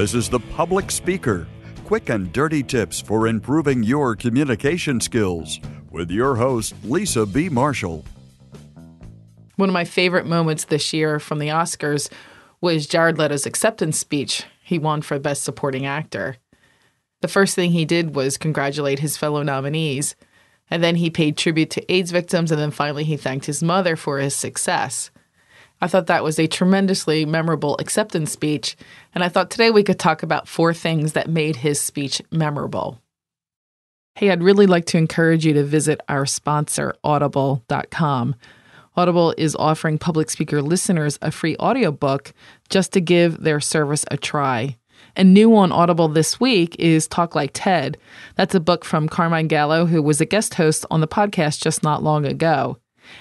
This is The Public Speaker quick and dirty tips for improving your communication skills with your host, Lisa B. Marshall. One of my favorite moments this year from the Oscars was Jared Leto's acceptance speech. He won for Best Supporting Actor. The first thing he did was congratulate his fellow nominees, and then he paid tribute to AIDS victims, and then finally he thanked his mother for his success. I thought that was a tremendously memorable acceptance speech, and I thought today we could talk about four things that made his speech memorable. Hey, I'd really like to encourage you to visit our sponsor, audible.com. Audible is offering public speaker listeners a free audiobook just to give their service a try. And new on Audible this week is Talk Like TED. That's a book from Carmine Gallo, who was a guest host on the podcast just not long ago.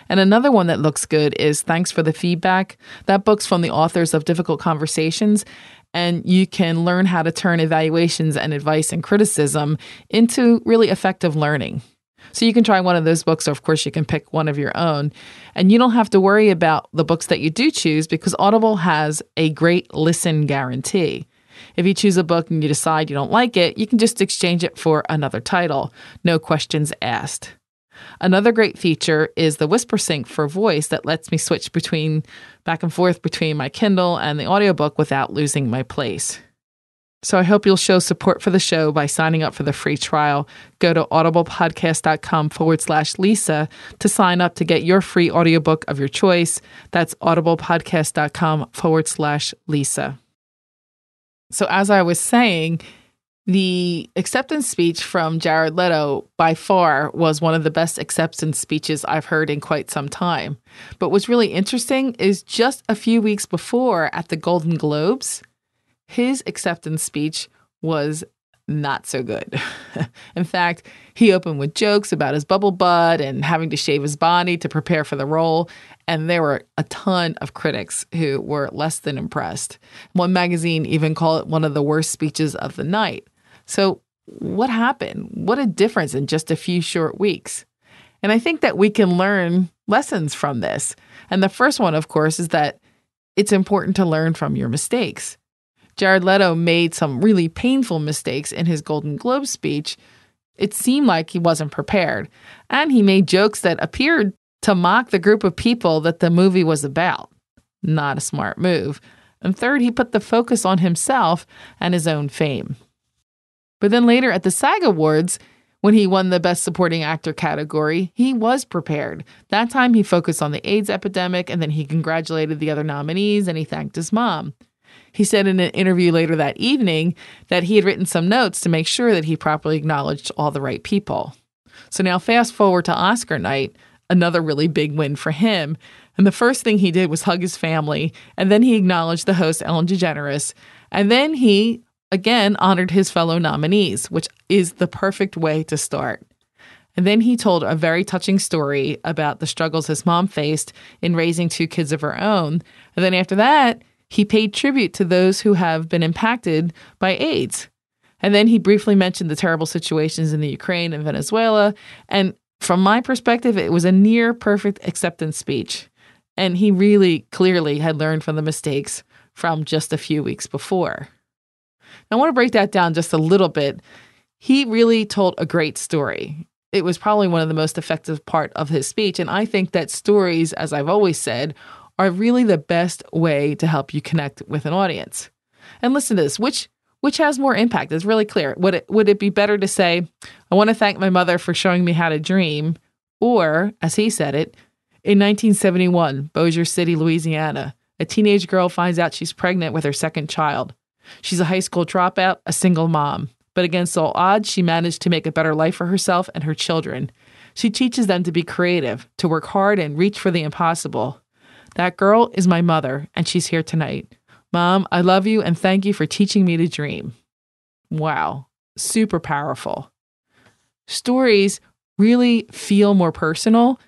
And another one that looks good is Thanks for the Feedback. That book's from the authors of Difficult Conversations, and you can learn how to turn evaluations and advice and criticism into really effective learning. So you can try one of those books, or of course, you can pick one of your own. And you don't have to worry about the books that you do choose because Audible has a great listen guarantee. If you choose a book and you decide you don't like it, you can just exchange it for another title. No questions asked. Another great feature is the Whispersync for voice that lets me switch between back and forth between my Kindle and the audiobook without losing my place. So I hope you'll show support for the show by signing up for the free trial. Go to audiblepodcast.com forward slash Lisa to sign up to get your free audiobook of your choice. That's audiblepodcast.com forward slash Lisa. So as I was saying, the acceptance speech from Jared Leto by far was one of the best acceptance speeches I've heard in quite some time. But what's really interesting is just a few weeks before at the Golden Globes, his acceptance speech was not so good. in fact, he opened with jokes about his bubble butt and having to shave his body to prepare for the role. And there were a ton of critics who were less than impressed. One magazine even called it one of the worst speeches of the night. So, what happened? What a difference in just a few short weeks. And I think that we can learn lessons from this. And the first one, of course, is that it's important to learn from your mistakes. Jared Leto made some really painful mistakes in his Golden Globe speech. It seemed like he wasn't prepared. And he made jokes that appeared to mock the group of people that the movie was about. Not a smart move. And third, he put the focus on himself and his own fame. But then later at the SAG Awards, when he won the Best Supporting Actor category, he was prepared. That time he focused on the AIDS epidemic and then he congratulated the other nominees and he thanked his mom. He said in an interview later that evening that he had written some notes to make sure that he properly acknowledged all the right people. So now, fast forward to Oscar night, another really big win for him. And the first thing he did was hug his family, and then he acknowledged the host, Ellen DeGeneres, and then he again honored his fellow nominees, which is the perfect way to start. And then he told a very touching story about the struggles his mom faced in raising two kids of her own. And then after that, he paid tribute to those who have been impacted by AIDS. And then he briefly mentioned the terrible situations in the Ukraine and Venezuela. And from my perspective, it was a near perfect acceptance speech. And he really clearly had learned from the mistakes from just a few weeks before. I want to break that down just a little bit. He really told a great story. It was probably one of the most effective part of his speech. And I think that stories, as I've always said, are really the best way to help you connect with an audience. And listen to this, which which has more impact? It's really clear. Would it would it be better to say, I want to thank my mother for showing me how to dream, or as he said it, in 1971, Bossier City, Louisiana, a teenage girl finds out she's pregnant with her second child. She's a high school dropout, a single mom. But against all odds, she managed to make a better life for herself and her children. She teaches them to be creative, to work hard and reach for the impossible. That girl is my mother, and she's here tonight. Mom, I love you and thank you for teaching me to dream. Wow, super powerful. Stories really feel more personal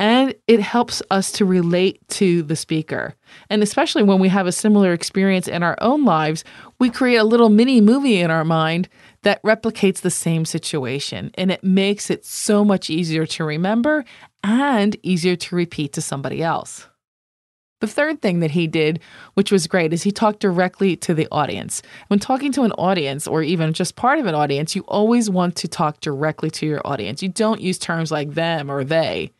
and it helps us to relate to the speaker. And especially when we have a similar experience in our own lives, we create a little mini movie in our mind that replicates the same situation. And it makes it so much easier to remember and easier to repeat to somebody else. The third thing that he did, which was great, is he talked directly to the audience. When talking to an audience or even just part of an audience, you always want to talk directly to your audience. You don't use terms like them or they.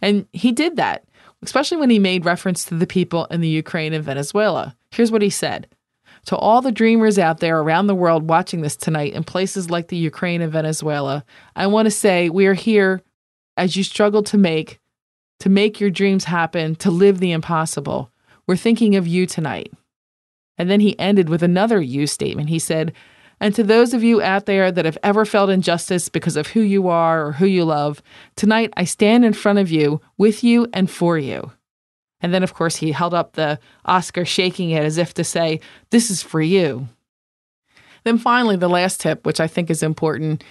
And he did that, especially when he made reference to the people in the Ukraine and Venezuela. Here's what he said To all the dreamers out there around the world watching this tonight in places like the Ukraine and Venezuela, I want to say we are here as you struggle to make to make your dreams happen, to live the impossible. We're thinking of you tonight. And then he ended with another you statement. He said, And to those of you out there that have ever felt injustice because of who you are or who you love, tonight I stand in front of you, with you, and for you. And then, of course, he held up the Oscar, shaking it as if to say, This is for you. Then finally, the last tip, which I think is important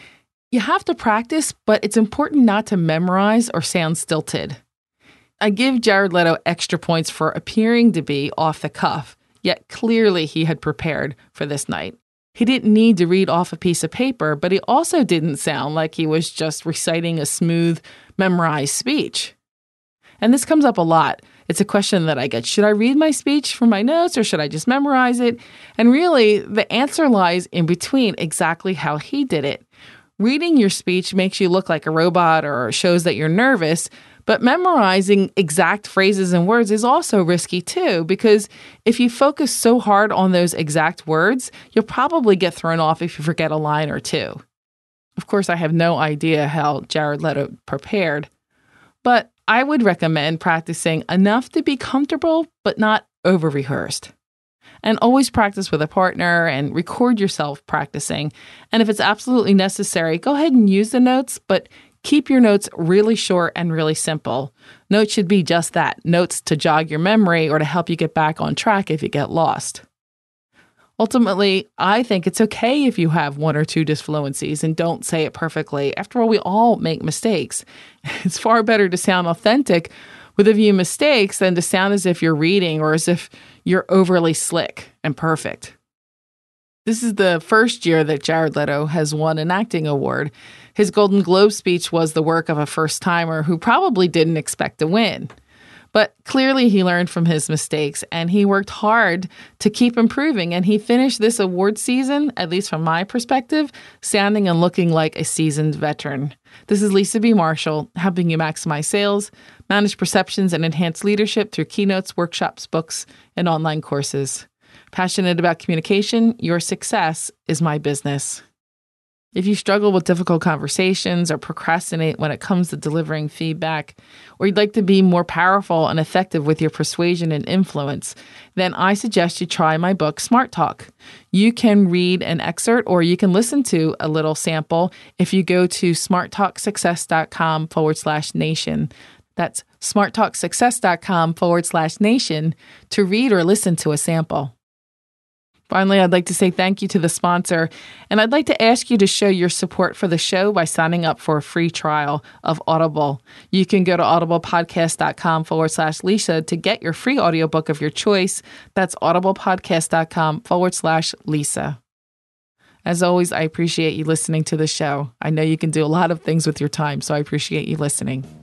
you have to practice, but it's important not to memorize or sound stilted. I give Jared Leto extra points for appearing to be off the cuff, yet clearly he had prepared for this night. He didn't need to read off a piece of paper, but he also didn't sound like he was just reciting a smooth, memorized speech. And this comes up a lot. It's a question that I get Should I read my speech from my notes or should I just memorize it? And really, the answer lies in between exactly how he did it. Reading your speech makes you look like a robot or shows that you're nervous, but memorizing exact phrases and words is also risky too, because if you focus so hard on those exact words, you'll probably get thrown off if you forget a line or two. Of course, I have no idea how Jared Leto prepared, but I would recommend practicing enough to be comfortable, but not over rehearsed. And always practice with a partner and record yourself practicing. And if it's absolutely necessary, go ahead and use the notes, but Keep your notes really short and really simple. Notes should be just that notes to jog your memory or to help you get back on track if you get lost. Ultimately, I think it's okay if you have one or two disfluencies and don't say it perfectly. After all, we all make mistakes. It's far better to sound authentic with a few mistakes than to sound as if you're reading or as if you're overly slick and perfect. This is the first year that Jared Leto has won an acting award. His Golden Globe speech was the work of a first timer who probably didn't expect to win. But clearly, he learned from his mistakes and he worked hard to keep improving. And he finished this award season, at least from my perspective, sounding and looking like a seasoned veteran. This is Lisa B. Marshall, helping you maximize sales, manage perceptions, and enhance leadership through keynotes, workshops, books, and online courses. Passionate about communication, your success is my business. If you struggle with difficult conversations or procrastinate when it comes to delivering feedback, or you'd like to be more powerful and effective with your persuasion and influence, then I suggest you try my book, Smart Talk. You can read an excerpt or you can listen to a little sample if you go to smarttalksuccess.com forward slash nation. That's smarttalksuccess.com forward slash nation to read or listen to a sample. Finally, I'd like to say thank you to the sponsor, and I'd like to ask you to show your support for the show by signing up for a free trial of Audible. You can go to audiblepodcast.com forward slash Lisa to get your free audiobook of your choice. That's audiblepodcast.com forward slash Lisa. As always, I appreciate you listening to the show. I know you can do a lot of things with your time, so I appreciate you listening.